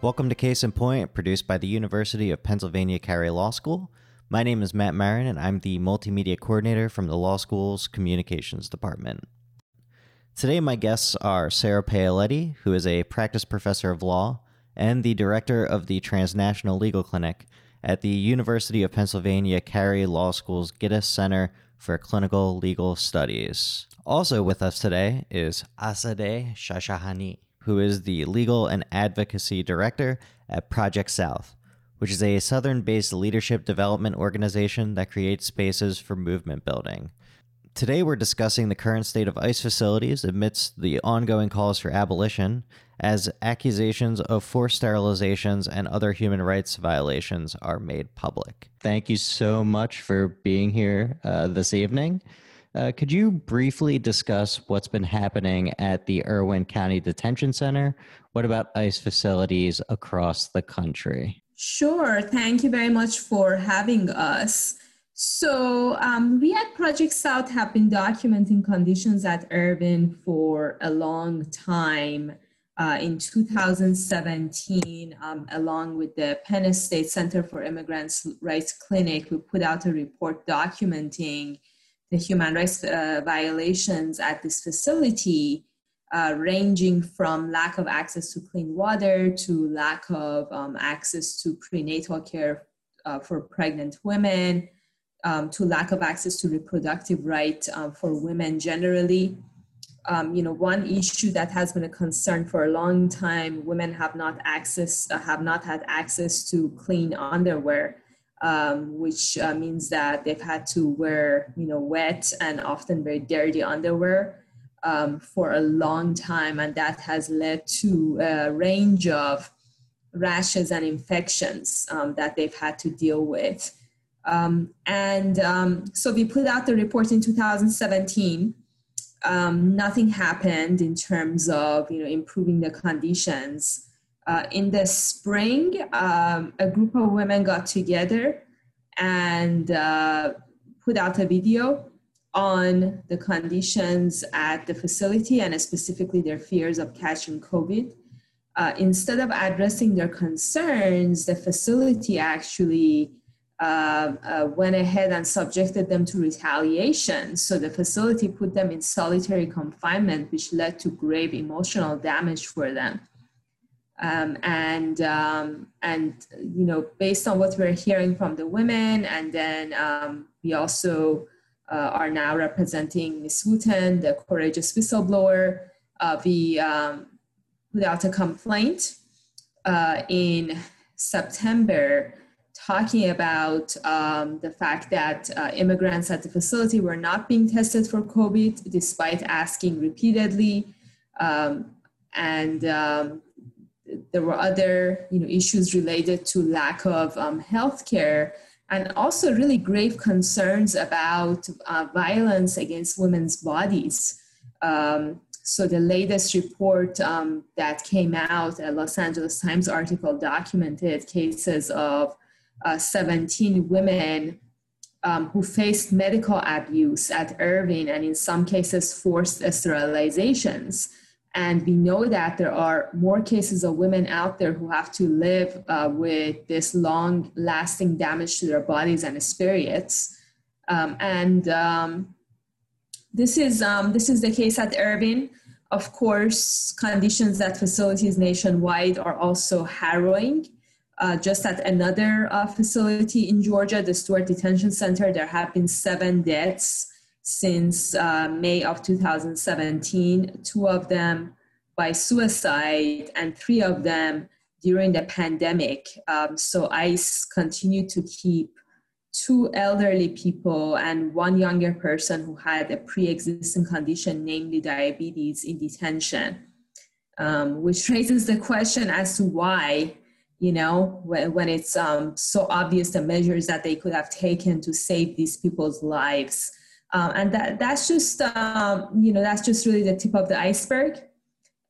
Welcome to Case in Point, produced by the University of Pennsylvania Carey Law School. My name is Matt Marin, and I'm the Multimedia Coordinator from the Law School's Communications Department. Today, my guests are Sarah Paoletti, who is a practice professor of law and the director of the Transnational Legal Clinic at the University of Pennsylvania Carey Law School's Gittes Center for Clinical Legal Studies. Also with us today is Azadeh Shahshahani, who is the legal and advocacy director at Project South, which is a southern based leadership development organization that creates spaces for movement building. Today, we're discussing the current state of ICE facilities amidst the ongoing calls for abolition, as accusations of forced sterilizations and other human rights violations are made public. Thank you so much for being here uh, this evening. Uh, could you briefly discuss what's been happening at the Irwin County Detention Center? What about ICE facilities across the country? Sure. Thank you very much for having us. So, um, we at Project South have been documenting conditions at Irwin for a long time. Uh, in 2017, um, along with the Penn State Center for Immigrants' Rights Clinic, we put out a report documenting the human rights uh, violations at this facility, uh, ranging from lack of access to clean water to lack of um, access to prenatal care uh, for pregnant women, um, to lack of access to reproductive rights um, for women generally. Um, you know, one issue that has been a concern for a long time: women have not access, uh, have not had access to clean underwear um, which uh, means that they've had to wear, you know, wet and often very dirty underwear um, for a long time, and that has led to a range of rashes and infections um, that they've had to deal with. Um, and um, so we put out the report in 2017. Um, nothing happened in terms of you know improving the conditions uh, in the spring, um, a group of women got together and uh, put out a video on the conditions at the facility and specifically their fears of catching COVID. Uh, instead of addressing their concerns, the facility actually uh, uh, went ahead and subjected them to retaliation. So the facility put them in solitary confinement, which led to grave emotional damage for them. Um, and um, and you know based on what we're hearing from the women and then um, we also uh, are now representing Miss Wooten, the courageous whistleblower. Uh, we um, put out a complaint uh, in September talking about um, the fact that uh, immigrants at the facility were not being tested for COVID despite asking repeatedly. Um, and there were other you know, issues related to lack of um, health care and also really grave concerns about uh, violence against women's bodies. Um, so the latest report um, that came out, a Los Angeles Times article documented cases of uh, 17 women um, who faced medical abuse at Irwin and in some cases forced sterilizations. And we know that there are more cases of women out there who have to live uh, with this long lasting damage to their bodies and spirits. Um, and um, this, is, um, this is the case at Irwin. Of course, conditions at facilities nationwide are also harrowing. Uh, just at another uh, facility in Georgia, the Stewart Detention Center, there have been seven deaths since uh, May of 2017, two of them by suicide, and three of them during the pandemic. Um, so ICE continued to keep two elderly people and one younger person who had a pre existing condition, namely diabetes, in detention, um, which raises the question as to why. You know, when, when it's um, so obvious the measures that they could have taken to save these people's lives um, and that, that's just, um, you know, that's just really the tip of the iceberg.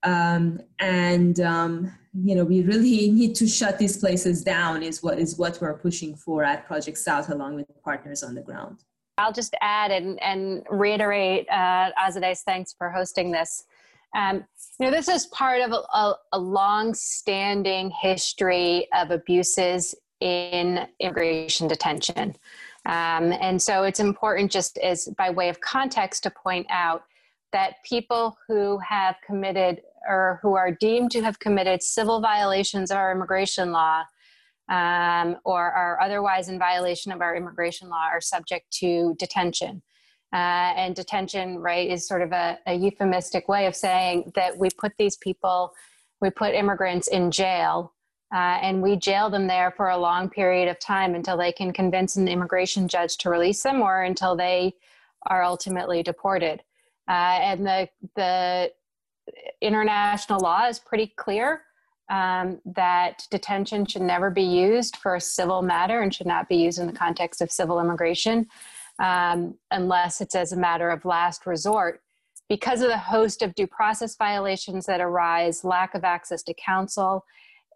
Um, and, um, you know, we really need to shut these places down is what is what we're pushing for at Project South along with partners on the ground. I'll just add and, and reiterate uh, Azadeh's thanks for hosting this Um, you know, this is part of a, a, a long-standing history of abuses in immigration detention. Um, and so it's important, just as by way of context, to point out that people who have committed or who are deemed to have committed civil violations of our immigration law um, or are otherwise in violation of our immigration law are subject to detention. Uh, and detention, right, is sort of a, a euphemistic way of saying that we put these people, we put immigrants in jail uh, and we jail them there for a long period of time until they can convince an immigration judge to release them or until they are ultimately deported. Uh, and the, the international law is pretty clear um, that detention should never be used for a civil matter and should not be used in the context of civil immigration um, unless it's as a matter of last resort. Because of the host of due process violations that arise, lack of access to counsel,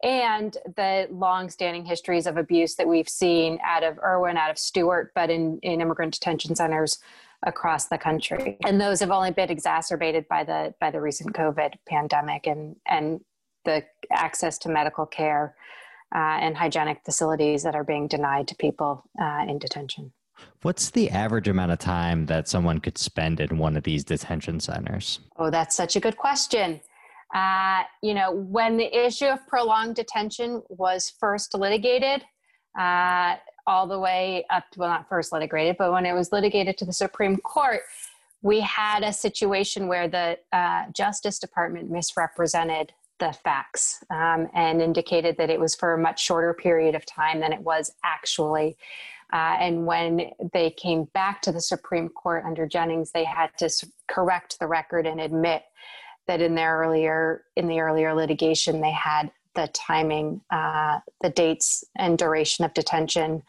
and the long-standing histories of abuse that we've seen out of Irwin, out of Stewart, but in, in immigrant detention centers across the country. And those have only been exacerbated by the by the recent COVID pandemic and and the access to medical care uh, and hygienic facilities that are being denied to people uh, in detention. What's the average amount of time that someone could spend in one of these detention centers? Oh, that's such a good question. Uh, you know, when the issue of prolonged detention was first litigated, uh, all the way up to, well, not first litigated, but when it was litigated to the Supreme Court, we had a situation where the uh, Justice Department misrepresented the facts um, and indicated that it was for a much shorter period of time than it was actually. Uh, and when they came back to the Supreme Court under Jennings, they had to correct the record and admit that in their earlier in the earlier litigation they had the timing, uh, the dates and duration of detention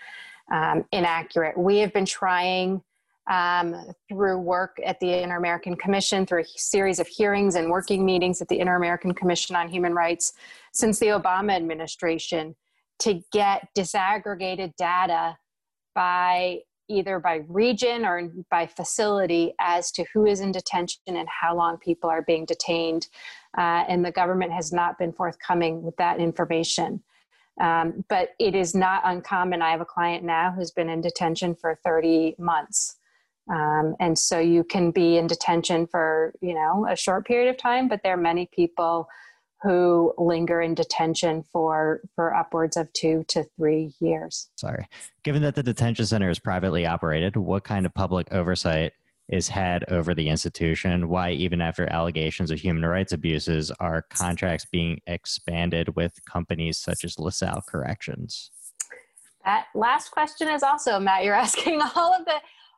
um, inaccurate. We have been trying um, through work at the Inter American Commission, through a series of hearings and working meetings at the Inter American Commission on Human Rights since the Obama administration to get disaggregated data by either by region or by facility as to who is in detention and how long people are being detained. Uh, and the government has not been forthcoming with that information. Um, but it is not uncommon. I have a client now who's been in detention for 30 months. Um, and so you can be in detention for, you know, a short period of time, but there are many people who linger in detention for for upwards of two to three years. Sorry. Given that the detention center is privately operated, what kind of public oversight is had over the institution? Why, even after allegations of human rights abuses, are contracts being expanded with companies such as LaSalle Corrections? That last question is also Matt. You're asking all of the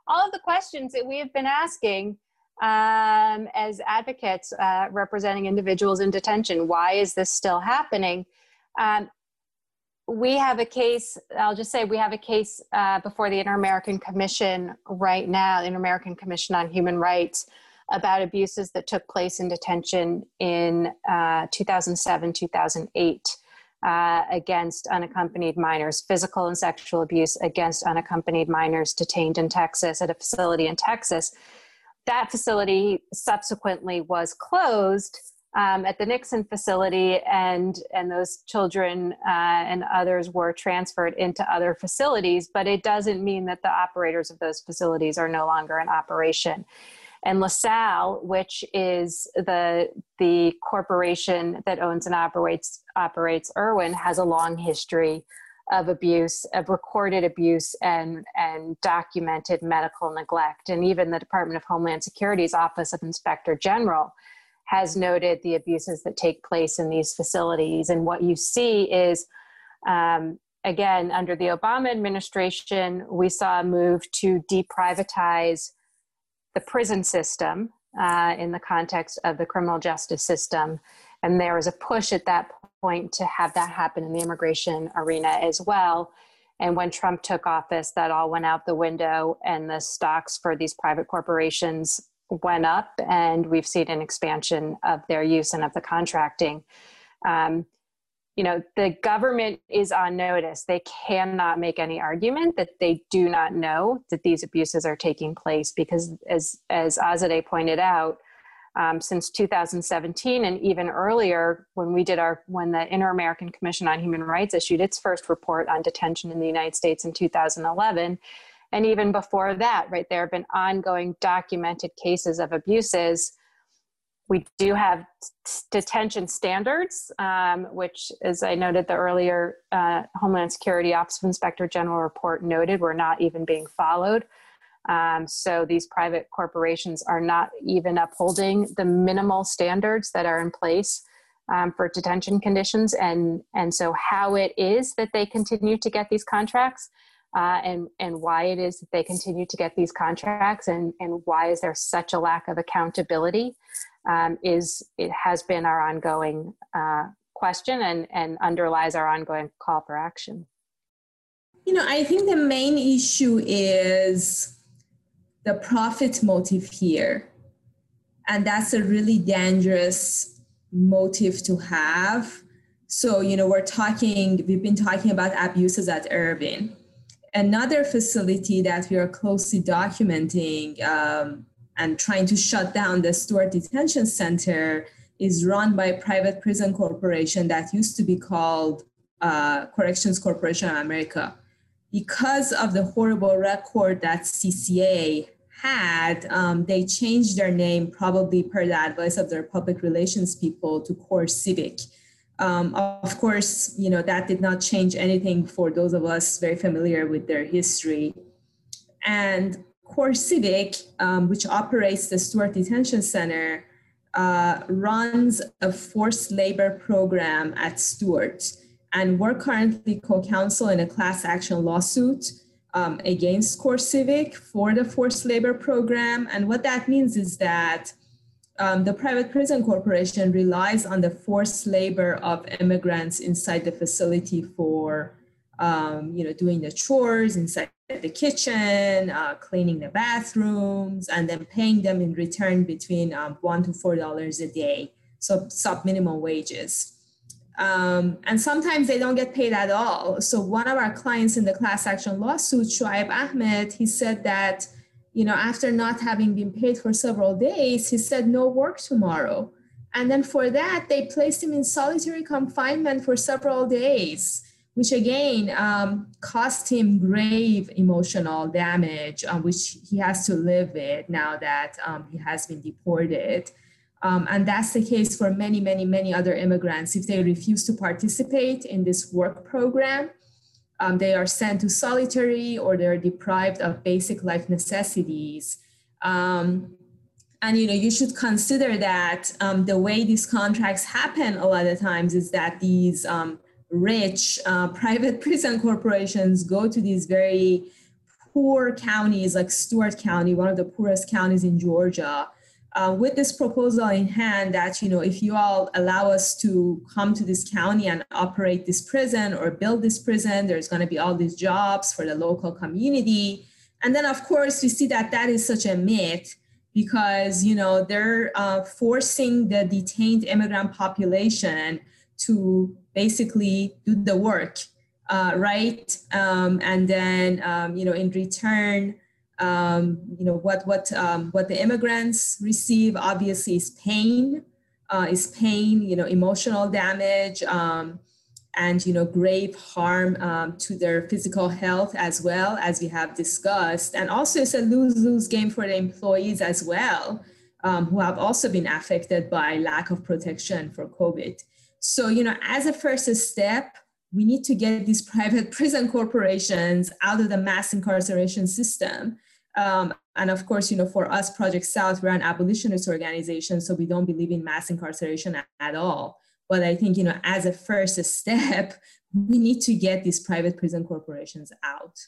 all of the questions that we have been asking um, as advocates uh, representing individuals in detention. Why is this still happening? Um, we have a case, I'll just say we have a case uh, before the Inter American Commission right now, the Inter American Commission on Human Rights, about abuses that took place in detention in uh, 2007 2008. Uh, against unaccompanied minors, physical and sexual abuse against unaccompanied minors detained in Texas at a facility in Texas that facility subsequently was closed um, at the Nixon facility, and and those children uh, and others were transferred into other facilities. But it doesn't mean that the operators of those facilities are no longer in operation. And LaSalle, which is the the corporation that owns and operates operates Irwin, has a long history of abuse, of recorded abuse and, and documented medical neglect. And even the Department of Homeland Security's Office of Inspector General has noted the abuses that take place in these facilities. And what you see is, um, again, under the Obama administration, we saw a move to deprivatize the prison system uh, in the context of the criminal justice system. And there was a push at that point to have that happen in the immigration arena as well. And when Trump took office, that all went out the window, and the stocks for these private corporations went up, and we've seen an expansion of their use and of the contracting. Um, you know, the government is on notice. They cannot make any argument that they do not know that these abuses are taking place because, as as Azadeh pointed out, um, since 2017 and even earlier when we did our when the inter-american commission on human rights issued its first report on detention in the united states in 2011 and even before that right there have been ongoing documented cases of abuses we do have detention standards, um, which, as I noted, the earlier uh, Homeland Security Office of Inspector General report noted, were not even being followed. Um, so these private corporations are not even upholding the minimal standards that are in place um, for detention conditions, and and so how it is that they continue to get these contracts, uh, and and why it is that they continue to get these contracts, and and why is there such a lack of accountability, um, is it has been our ongoing uh, question and and underlies our ongoing call for action. You know, I think the main issue is the profit motive here. And that's a really dangerous motive to have. So, you know, we're talking, we've been talking about abuses at Irwin. Another facility that we are closely documenting um, and trying to shut down the Stewart Detention Center is run by a private prison corporation that used to be called uh, Corrections Corporation of America. Because of the horrible record that CCA had, um, they changed their name probably per the advice of their public relations people to CoreCivic. Um, of course, you know, that did not change anything for those of us very familiar with their history. And CoreCivic, um, which operates the Stewart Detention Center, uh, runs a forced labor program at Stewart. And we're currently co-counsel in a class action lawsuit um, against CoreCivic for the forced labor program. And what that means is that um, the private prison corporation relies on the forced labor of immigrants inside the facility for, um, you know, doing the chores inside the kitchen, uh, cleaning the bathrooms, and then paying them in return between um, one to four dollars a day, so sub minimum wages. Um, and sometimes they don't get paid at all. So one of our clients in the class action lawsuit, Shoaib Ahmed, he said that, you know, after not having been paid for several days, he said no work tomorrow. And then for that, they placed him in solitary confinement for several days, which again um, cost him grave emotional damage, um, which he has to live with now that um, he has been deported. Um, and that's the case for many, many, many other immigrants. If they refuse to participate in this work program, um, they are sent to solitary or they're deprived of basic life necessities. Um, and you know, you should consider that um, the way these contracts happen a lot of times is that these um, rich uh, private prison corporations go to these very poor counties like Stewart County, one of the poorest counties in Georgia, uh, with this proposal in hand that you know if you all allow us to come to this county and operate this prison or build this prison there's going to be all these jobs for the local community. And then of course we see that that is such a myth because you know they're uh, forcing the detained immigrant population to basically do the work uh, right? Um, and then um, you know in return um, you know what what um, what the immigrants receive obviously is pain uh, is pain you know emotional damage um, and you know grave harm um, to their physical health as well as we have discussed. And also it's a lose-lose game for the employees as well um, who have also been affected by lack of protection for covid. So you know as a first step we need to get these private prison corporations out of the mass incarceration system um, and of course, you know, for us, Project South, we're an abolitionist organization, so we don't believe in mass incarceration at, at all. But I think, you know, as a first step, we need to get these private prison corporations out.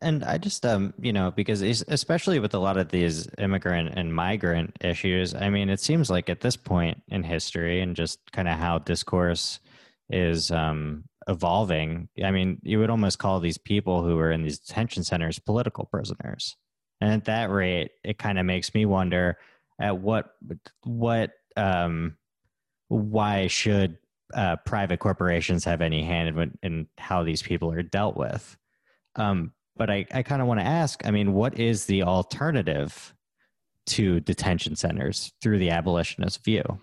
And I just, um, you know, because especially with a lot of these immigrant and migrant issues, I mean, it seems like at this point in history and just kind of how discourse is um, evolving. I mean, you would almost call these people who are in these detention centers political prisoners. And at that rate, it kind of makes me wonder at what what um, why should uh, private corporations have any hand in, in, how these people are dealt with? Um, but I, I kind of want to ask. I mean, what is the alternative to detention centers through the abolitionist view?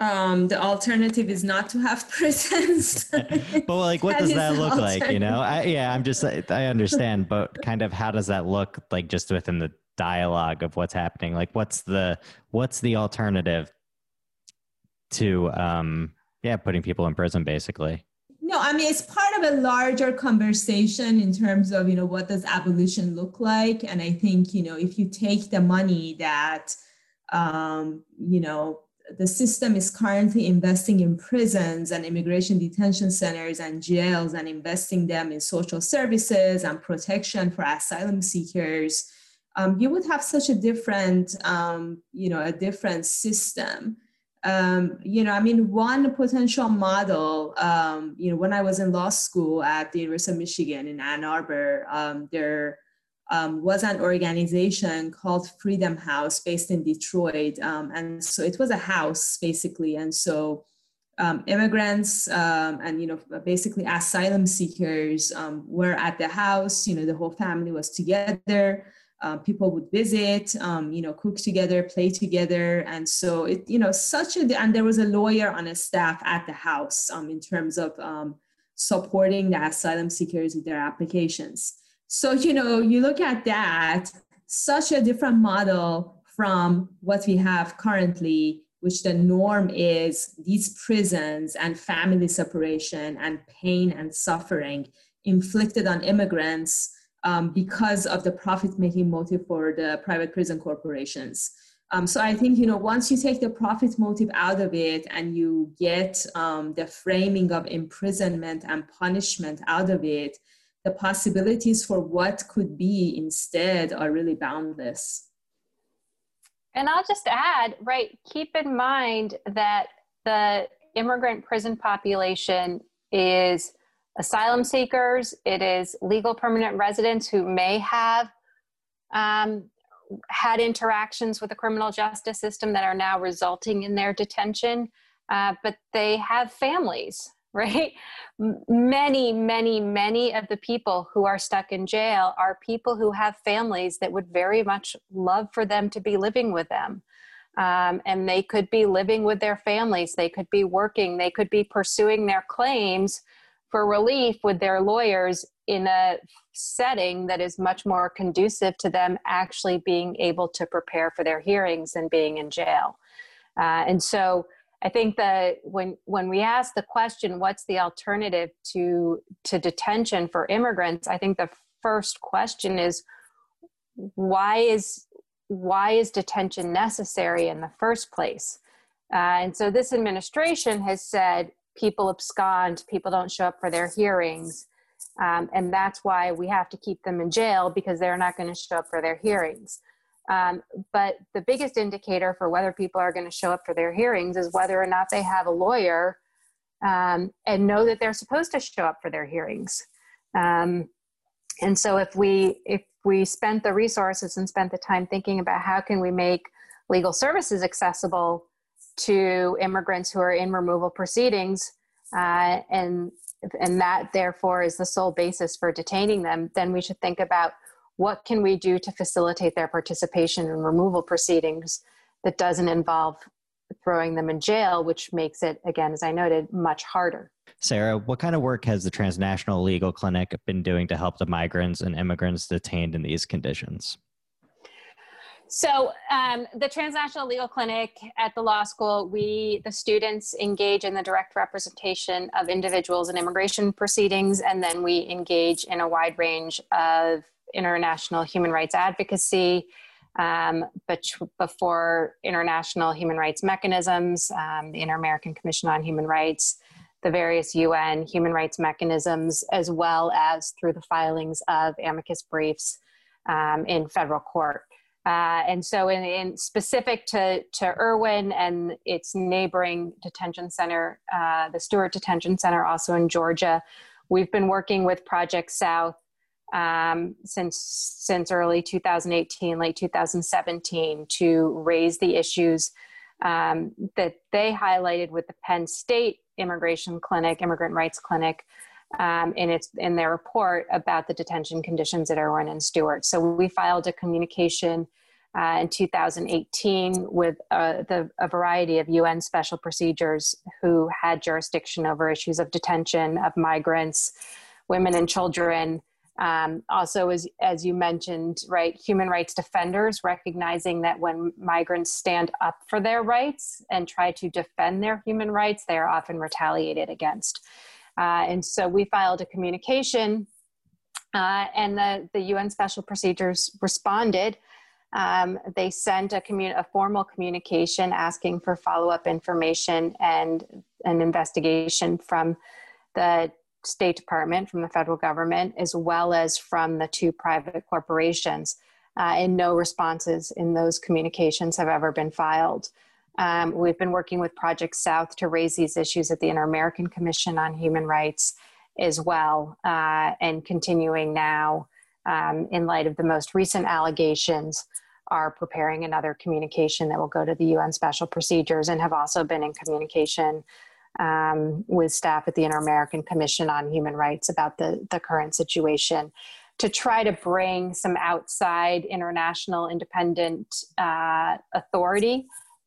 Um, the alternative is not to have prisons. but like, what does that look like? You know, I, yeah, I'm just, I understand, but kind of how does that look like just within the dialogue of what's happening? Like, what's the, what's the alternative to, um, yeah, putting people in prison basically? No, I mean, it's part of a larger conversation in terms of, you know, what does abolition look like? And I think, you know, if you take the money that, um, you know, the system is currently investing in prisons and immigration detention centers and jails and investing them in social services and protection for asylum seekers, um, you would have such a different, um, you know, a different system. Um, you know, I mean, one potential model, um, you know, when I was in law school at the University of Michigan in Ann Arbor, um, there um, was an organization called Freedom House based in Detroit. Um, and so it was a house basically. And so um, immigrants um, and, you know, basically asylum seekers um, were at the house, you know, the whole family was together. Um, people would visit, you know, cook together, play together. And so it, you know, such a, and there was a lawyer on a staff at the house in terms of supporting the asylum seekers with their applications. So, you know, you look at that, such a different model from what we have currently, which the norm is these prisons and family separation and pain and suffering inflicted on immigrants um, because of the profit making motive for the private prison corporations. Um, so I think you know once you take the profit motive out of it and you get um, the framing of imprisonment and punishment out of it, the possibilities for what could be instead are really boundless. And I'll just add, right, keep in mind that the immigrant prison population is asylum seekers, it is legal permanent residents who may have um, had interactions with the criminal justice system that are now resulting in their detention, uh, but they have families right? Many, many, many of the people who are stuck in jail are people who have families that would very much love for them to be living with them. Um, and they could be living with their families, they could be working, they could be pursuing their claims for relief with their lawyers in a setting that is much more conducive to them actually being able to prepare for their hearings than being in jail. Uh, and so, I think that when when we ask the question, what's the alternative to to detention for immigrants? I think the first question is why is why is detention necessary in the first place? Uh, and so this administration has said people abscond, people don't show up for their hearings, um, and that's why we have to keep them in jail because they're not going to show up for their hearings. Um, but the biggest indicator for whether people are going to show up for their hearings is whether or not they have a lawyer um, and know that they're supposed to show up for their hearings. Um, and so if we if we spent the resources and spent the time thinking about how can we make legal services accessible to immigrants who are in removal proceedings uh, and and that therefore is the sole basis for detaining them then we should think about what can we do to facilitate their participation in removal proceedings that doesn't involve throwing them in jail, which makes it, again, as I noted, much harder. Sarah, what kind of work has the Transnational Legal Clinic been doing to help the migrants and immigrants detained in these conditions? So, um, the Transnational Legal Clinic at the law school, we, the students, engage in the direct representation of individuals in immigration proceedings, and then we engage in a wide range of international human rights advocacy, um, but before international human rights mechanisms, um, the Inter American Commission on Human Rights, the various UN human rights mechanisms, as well as through the filings of amicus briefs um, in federal court. Uh, and so, in, in, specific to, to Irwin and its neighboring detention center, uh, the Stewart Detention Center, also in Georgia, we've been working with Project South um, since since early 2018, late 2017, to raise the issues um, that they highlighted with the Penn State Immigration Clinic, Immigrant Rights Clinic, um, in its in their report about the detention conditions at Irwin and Stewart. So we filed a communication uh, in 2018 with uh, the, a variety of UN special procedures who had jurisdiction over issues of detention of migrants, women and children. Um, also, as, as you mentioned, right, human rights defenders recognizing that when migrants stand up for their rights and try to defend their human rights, they are often retaliated against. Uh, and so we filed a communication, uh, and the, the UN special procedures responded. Um, they sent a, commun- a formal communication asking for follow up information and an investigation from the State Department, from the federal government, as well as from the two private corporations. Uh, and no responses in those communications have ever been filed. Um, we've been working with Project South to raise these issues at the Inter American Commission on Human Rights as well, uh, and continuing now um, in light of the most recent allegations. Are preparing another communication that will go to the UN special procedures and have also been in communication um, with staff at the Inter American Commission on Human Rights about the, the current situation to try to bring some outside international independent uh, authority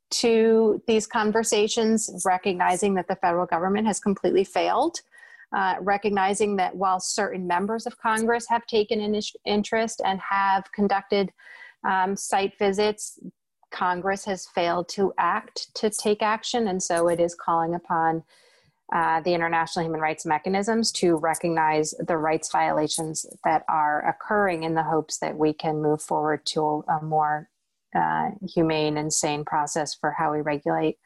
to these conversations, recognizing that the federal government has completely failed. Uh, recognizing that while certain members of Congress have taken an interest and have conducted um, site visits, Congress has failed to act to take action, and so it is calling upon uh, the international human rights mechanisms to recognize the rights violations that are occurring in the hopes that we can move forward to a more uh, humane and sane process for how we regulate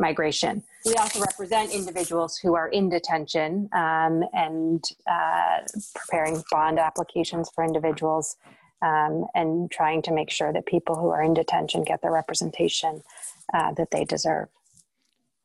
migration. We also represent individuals who are in detention um, and uh, preparing bond applications for individuals um, and trying to make sure that people who are in detention get the representation uh, that they deserve.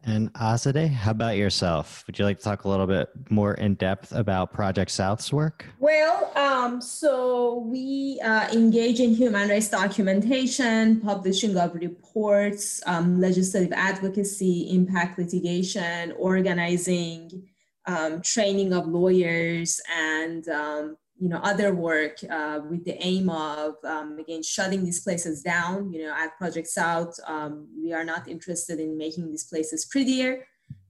And Azadeh, how about yourself? Would you like to talk a little bit more in depth about Project South's work? Well, um, so we uh, engage in human rights documentation, publishing of reports, um, legislative advocacy, impact litigation, organizing, um, training of lawyers, and um, you know, other work uh, with the aim of, um, again, shutting these places down. You know, at Project South, um, we are not interested in making these places prettier.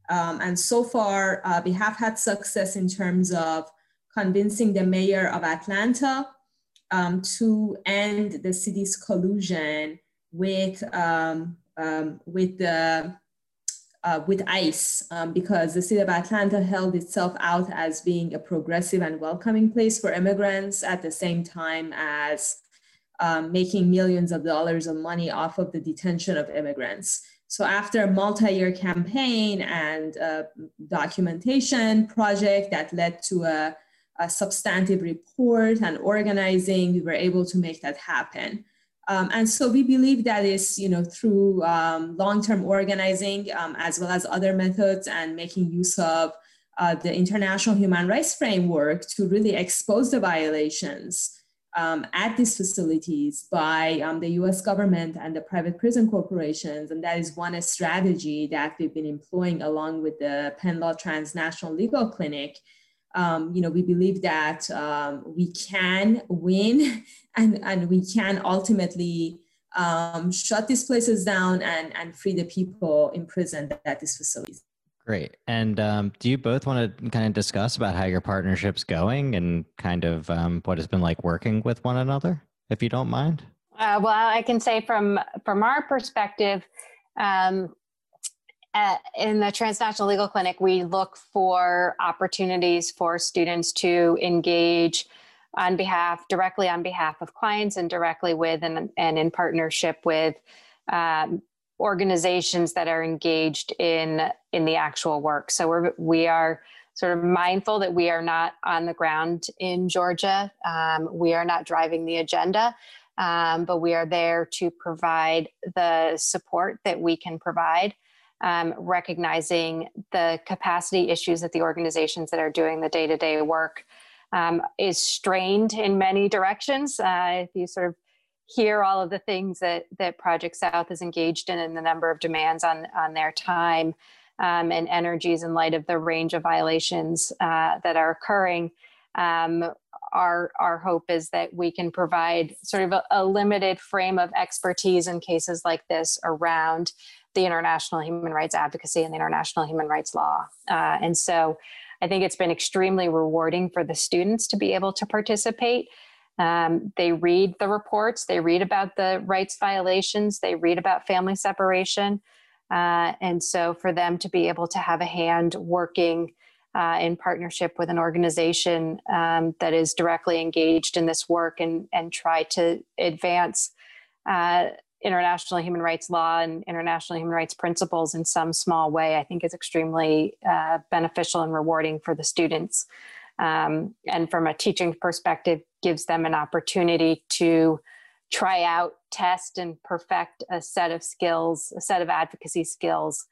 Um, and so far, uh, we have had success in terms of convincing the mayor of Atlanta um, to end the city's collusion with, um, um, with the uh, with ICE um, because the city of Atlanta held itself out as being a progressive and welcoming place for immigrants at the same time as um, making millions of dollars of money off of the detention of immigrants. So after a multi-year campaign and documentation project that led to a, a substantive report and organizing, we were able to make that happen. Um, and so we believe that is, you know, through um, long-term organizing um, as well as other methods and making use of uh, the international human rights framework to really expose the violations um, at these facilities by um, the US government and the private prison corporations. And that is one strategy that we've been employing along with the Penn Law Transnational Legal Clinic um, you know, we believe that um, we can win and, and we can ultimately um, shut these places down and, and free the people imprisoned at these facilities. Great. And um, do you both want to kind of discuss about how your partnership's going and kind of um, what it's been like working with one another, if you don't mind? Uh, well, I can say from from our perspective, um, at, in the Transnational Legal Clinic, we look for opportunities for students to engage on behalf, directly on behalf of clients and directly with and, and in partnership with um, organizations that are engaged in in the actual work. So we're we are sort of mindful that we are not on the ground in Georgia. Um, we are not driving the agenda, um, but we are there to provide the support that we can provide um, recognizing the capacity issues that the organizations that are doing the day to day work um, is strained in many directions. Uh, if you sort of hear all of the things that, that Project South is engaged in and the number of demands on, on their time, um, and energies in light of the range of violations uh, that are occurring. Um, our, our hope is that we can provide sort of a, a, limited frame of expertise in cases like this around the international human rights advocacy and the international human rights law. Uh, and so I think it's been extremely rewarding for the students to be able to participate. Um, they read the reports, they read about the rights violations, they read about family separation. Uh, and so for them to be able to have a hand working uh, in partnership with an organization um, that is directly engaged in this work and, and try to advance uh, international human rights law and international human rights principles in some small way, I think is extremely uh, beneficial and rewarding for the students. Um, and from a teaching perspective, gives them an opportunity to try out, test, and perfect a set of skills, a set of advocacy skills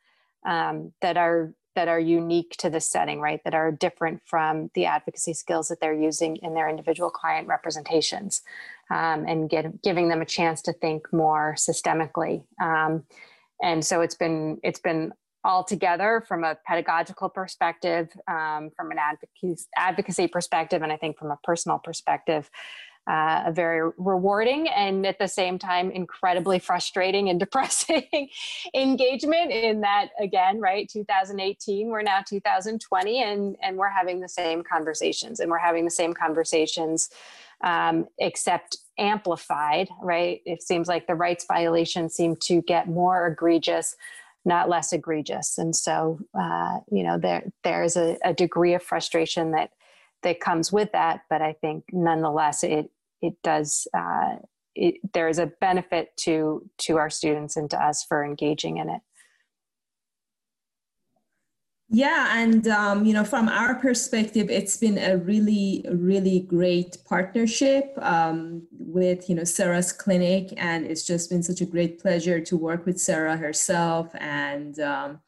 um, that are that are unique to the setting, right? That are different from the advocacy skills that they're using in their individual client representations, um, and get, giving them a chance to think more systemically. Um, and so it's been it's been all together from a pedagogical perspective, um, from an advocacy advocacy perspective, and I think from a personal perspective uh, a very rewarding and at the same time incredibly frustrating and depressing engagement in that again right 2018 we're now 2020 and and we're having the same conversations and we're having the same conversations um, except amplified right? It seems like the rights violations seem to get more egregious not less egregious. And so uh, you know there there's a, a degree of frustration that that comes with that but i think nonetheless it it does uh, it, there is a benefit to to our students and to us for engaging in it yeah and um, you know from our perspective it's been a really really great partnership um, with you know sarah's clinic and it's just been such a great pleasure to work with sarah herself and um,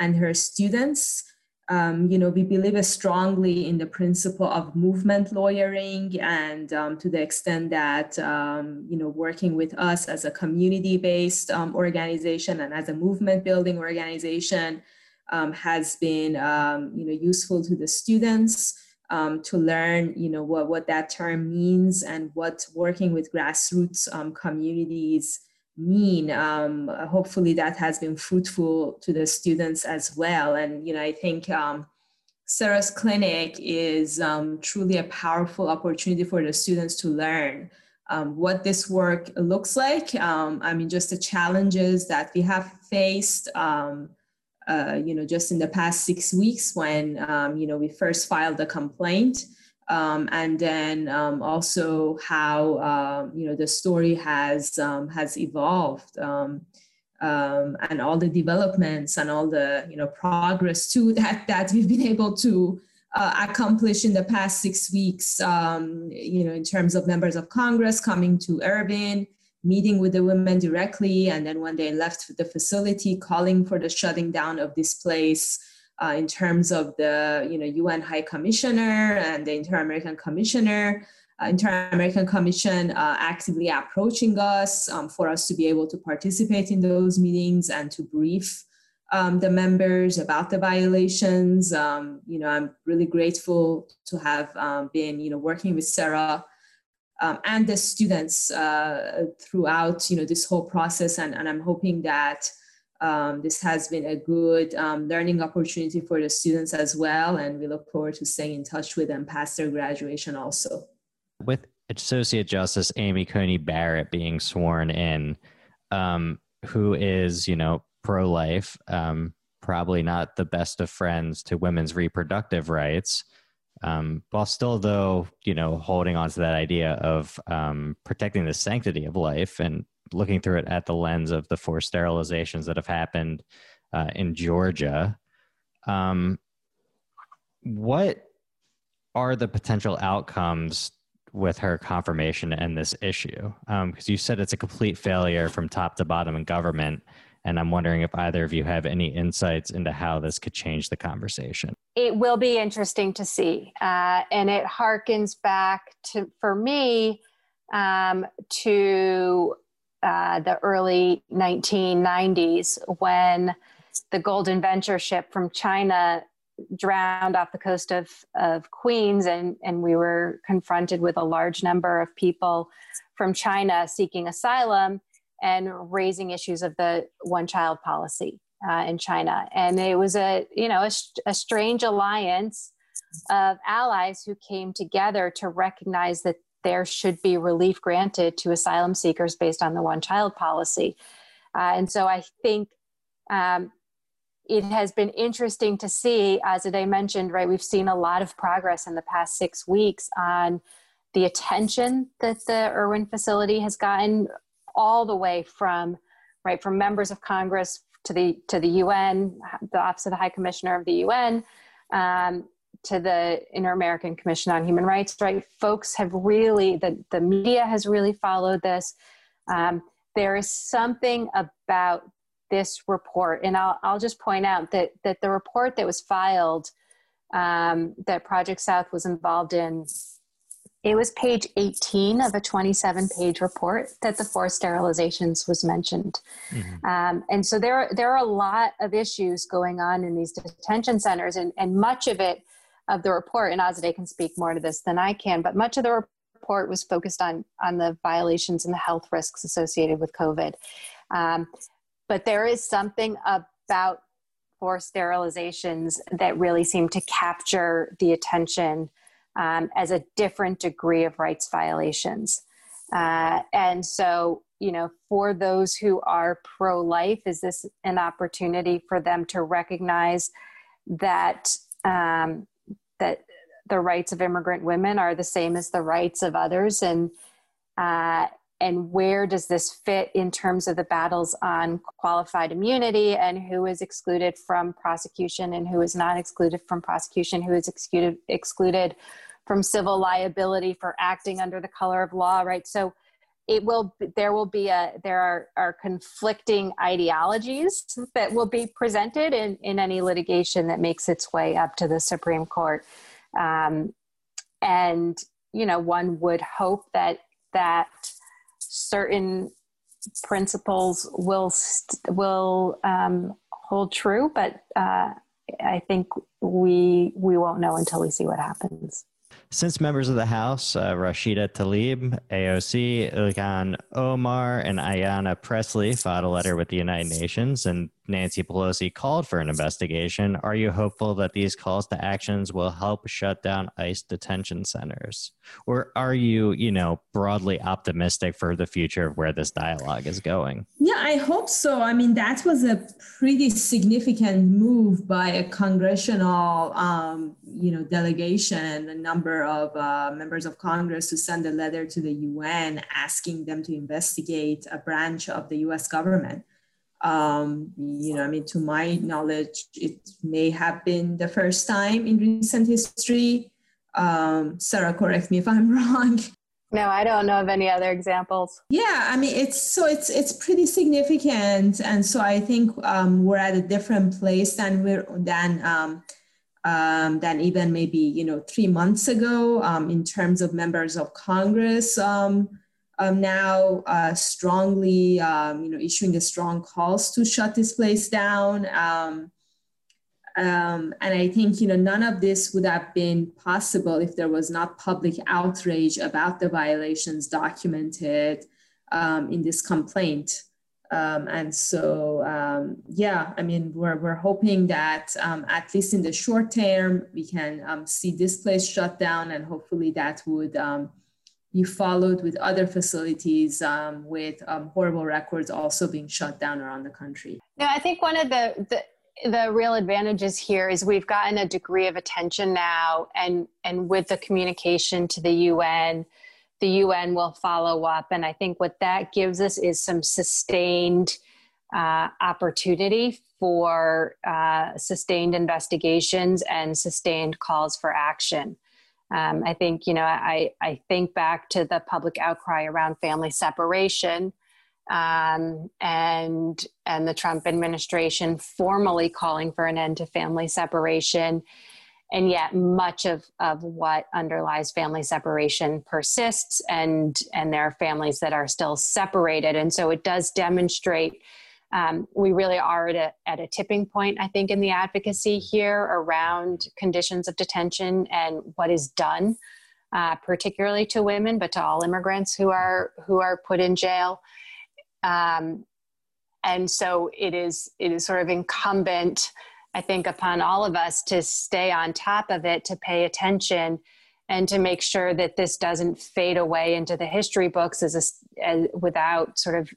and her students. Um, you know, we believe strongly in the principle of movement lawyering, and um, to the extent that um, you know, working with us as a community-based organization and as a movement-building organization um, has been um, you know useful to the students to learn you know what what that term means and what working with grassroots communities mean. Um, hopefully that has been fruitful to the students as well. And you know i think um, sarah's clinic is um, truly a powerful opportunity for the students to learn um, what this work looks like. Um, i mean just the challenges that we have faced um, uh, you know just in the past six weeks when you know we first filed the complaint um, and then um, also how um, you know the story has um, has evolved um, um, and all the developments and all the you know progress too that that we've been able to uh, accomplish in the past six weeks you know in terms of members of congress coming to irwin meeting with the women directly and then when they left the facility calling for the shutting down of this place uh, in terms of the you know UN High Commissioner and the Inter-American Commissioner, uh, Inter-American Commission uh, actively approaching us um, for us to be able to participate in those meetings and to brief um, the members about the violations. Um, you know, I'm really grateful to have um, been you know working with Sarah. Um, and the students uh, throughout you know this whole process and, and i'm hoping that um, this has been a good um, learning opportunity for the students as well, and we look forward to staying in touch with them past their graduation also. With Associate Justice Amy Coney Barrett being sworn in, um, who is, you know, pro life, um, probably not the best of friends to women's reproductive rights, um, while still, though, you know, holding on to that idea of um, protecting the sanctity of life and looking through it at the lens of the forced sterilizations that have happened uh, in Georgia. Um, what are the potential outcomes with her confirmation and this issue? Because um, you said it's a complete failure from top to bottom in government. And I'm wondering if either of you have any insights into how this could change the conversation. It will be interesting to see. Uh, and it harkens back to, for me, um, to uh, the early 1990s when the Golden Venture ship from China drowned off the coast of, of Queens, and, and we were confronted with a large number of people from China seeking asylum and raising issues of the one child policy uh, in China. And it was a, you know, a, a strange alliance of allies who came together to recognize that there should be relief granted to asylum seekers based on the one child policy. Uh, and so I think um, it has been interesting to see, as I mentioned, right, we've seen a lot of progress in the past six weeks on the attention that the Irwin facility has gotten all the way from, right, from members of Congress to the, to the UN, the Office of the High Commissioner of the UN, um, to the Inter-American Commission on Human Rights, right? Folks have really, the, the media has really followed this. Um, there is something about this report, and I'll, I'll just point out that, that the report that was filed um, that Project South was involved in, it was page 18 of a 27 page report that the forced sterilizations was mentioned. Mm-hmm. Um, and so there, there are a lot of issues going on in these detention centers, and, and much of it of the report, and Azadeh can speak more to this than I can, but much of the report was focused on, on the violations and the health risks associated with COVID. Um, but there is something about forced sterilizations that really seem to capture the attention um, as a different degree of rights violations. Uh, and so, you know, for those who are pro life, is this an opportunity for them to recognize that um, that the rights of immigrant women are the same as the rights of others and uh, and where does this fit in terms of the battles on qualified immunity and who is excluded from prosecution and who is not excluded from prosecution who is excluded excluded from civil liability for acting under the color of law right? So it will there will be a there are, are conflicting ideologies that will be presented in, in any litigation that makes its way up to the supreme court. Um, and you know one would hope that that certain principles will st- will um, hold true but uh, i think we we won't know until we see what happens. Since members of the House, uh, Rashida Tlaib, AOC, Ilhan Omar, and Ayanna Pressley filed a letter with the United Nations and Nancy Pelosi called for an investigation, are you hopeful that these calls to actions will help shut down ICE detention centers? Or are you, you know, broadly optimistic for the future of where this dialogue is going? Yeah, I hope so. I mean, that was a pretty significant move by a congressional, um, you know, delegation, a number of uh, members of Congress to send a letter to the UN asking them to investigate a branch of the US government um, you know, I mean, to my knowledge, it may have been the first time in recent history. Um, Sarah, correct me if I'm wrong. No, I don't know of any other examples. Yeah, I mean, it's so it's it's pretty significant, and so I think um, we're at a different place than we're than um, um, than even maybe you know three months ago um, in terms of members of Congress. Um, um, now uh, strongly, um, you know, issuing the strong calls to shut this place down. Um, um, and I think, you know, none of this would have been possible if there was not public outrage about the violations documented um, in this complaint. Um, and so, yeah, I mean, we're, we're hoping that at least in the short term, we can see this place shut down and hopefully that would you followed with other facilities um, with um, horrible records also being shut down around the country. Yeah, I think one of the, the the real advantages here is we've gotten a degree of attention now, and and with the communication to the UN, the UN will follow up, and I think what that gives us is some sustained uh, opportunity for uh, sustained investigations and sustained calls for action. Um, I think, you know, I, I think back to the public outcry around family separation um, and, and the Trump administration formally calling for an end to family separation. And yet, much of, of what underlies family separation persists, and, and there are families that are still separated. And so, it does demonstrate um, we really are at a, at a tipping point, I think, in the advocacy here around conditions of detention and what is done, uh, particularly to women, but to all immigrants who are who are put in jail. Um, and so it is it is sort of incumbent, I think, upon all of us to stay on top of it, to pay attention, and to make sure that this doesn't fade away into the history books as, a, as without sort of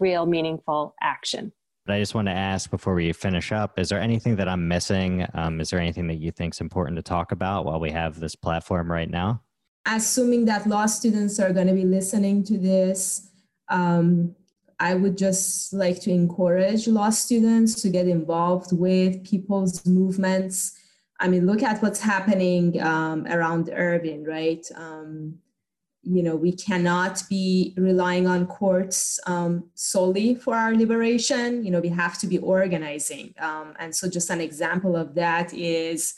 real meaningful action. But I just want to ask before we finish up: Is there anything that I'm missing? Um, is there anything that you think is important to talk about while we have this platform right now? Assuming that law students are going to be listening to this, um, I would just like to encourage law students to get involved with people's movements. I mean, look at what's happening um, around Irwin, right? Um, you know, we cannot be relying on courts um, solely for our liberation. You know, we have to be organizing. Um, and so, just an example of that is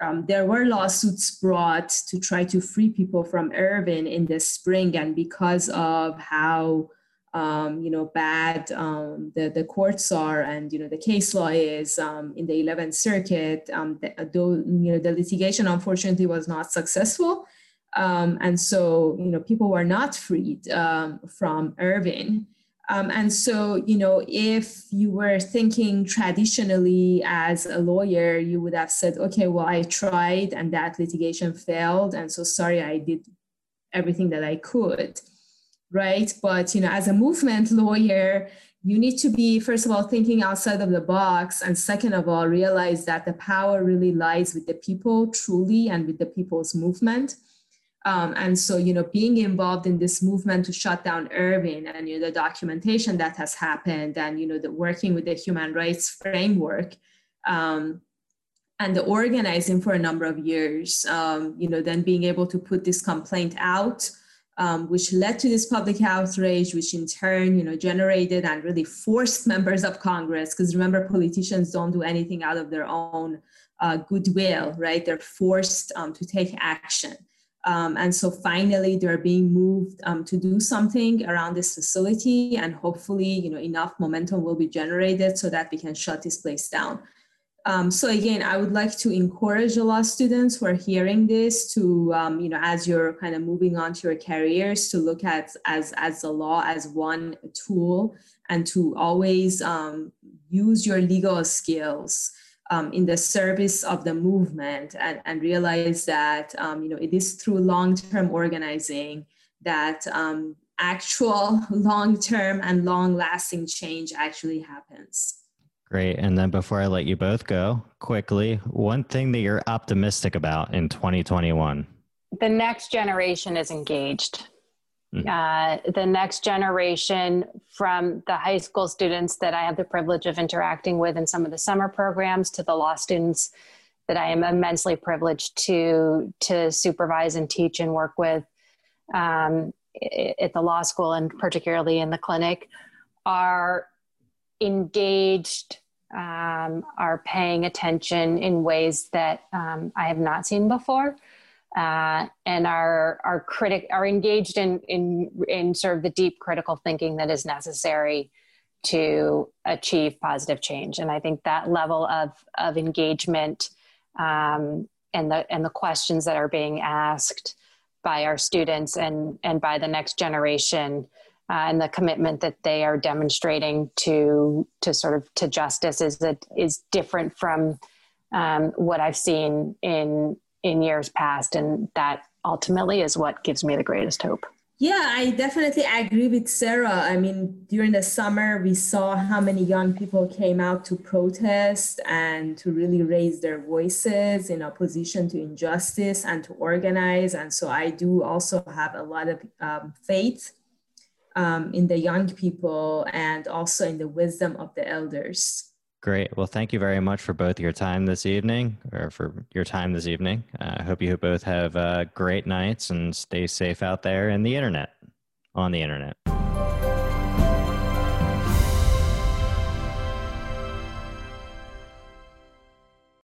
um, there were lawsuits brought to try to free people from Irwin in the spring, and because of how um, you know bad um, the the courts are and you know the case law is um, in the 11th Circuit, um, the, though you know the litigation unfortunately was not successful. Um, and so, you know, people were not freed um, from Irwin. Um, and so, you know, if you were thinking traditionally as a lawyer, you would have said, okay, well, I tried and that litigation failed. And so, sorry, I did everything that I could. Right. But, you know, as a movement lawyer, you need to be, first of all, thinking outside of the box. And second of all, realize that the power really lies with the people truly and with the people's movement. Um, and so, you know, being involved in this movement to shut down Irwin and you know, the documentation that has happened and, you know, the working with the human rights framework um, and the organizing for a number of years, um, you know, then being able to put this complaint out, um, which led to this public outrage, which in turn, you know, generated and really forced members of Congress, because remember, politicians don't do anything out of their own uh, goodwill, right? They're forced um, to take action. Um, and so finally, they're being moved um, to do something around this facility, and hopefully, you know, enough momentum will be generated so that we can shut this place down. Um, so again, I would like to encourage the law students who are hearing this to, um, you know, as you're kind of moving on to your careers, to look at as as the law as one tool, and to always um, use your legal skills um, in the service of the movement and, and realize that um, you know it is through long-term organizing that um, actual long-term and long-lasting change actually happens. Great. And then before i let you both go quickly one thing that you're optimistic about in 2021 the next generation is engaged. Uh, the next generation from the high school students that I have the privilege of interacting with in some of the summer programs to the law students that I am immensely privileged to to supervise and teach and work with um, at the law school and particularly in the clinic are engaged um, are paying attention in ways that um, I have not seen before uh, and are are critic are engaged in in in sort of the deep critical thinking that is necessary to achieve positive change. And I think that level of of engagement um, and the and the questions that are being asked by our students and and by the next generation. Uh, and the commitment that they are demonstrating to to sort of to justice is that is different from um, what I've seen in in years past. And that ultimately is what gives me the greatest hope. Yeah, I definitely agree with Sarah. I mean, during the summer, we saw how many young people came out to protest and to really raise their voices in opposition to injustice and to organize. And so I do also have a lot of um, faith um, in the young people and also in the wisdom of the elders. Great. Well, thank you very much for both your time this evening, or for your time this evening. Uh, I hope you both have uh, great nights and stay safe out there in the internet, on the internet.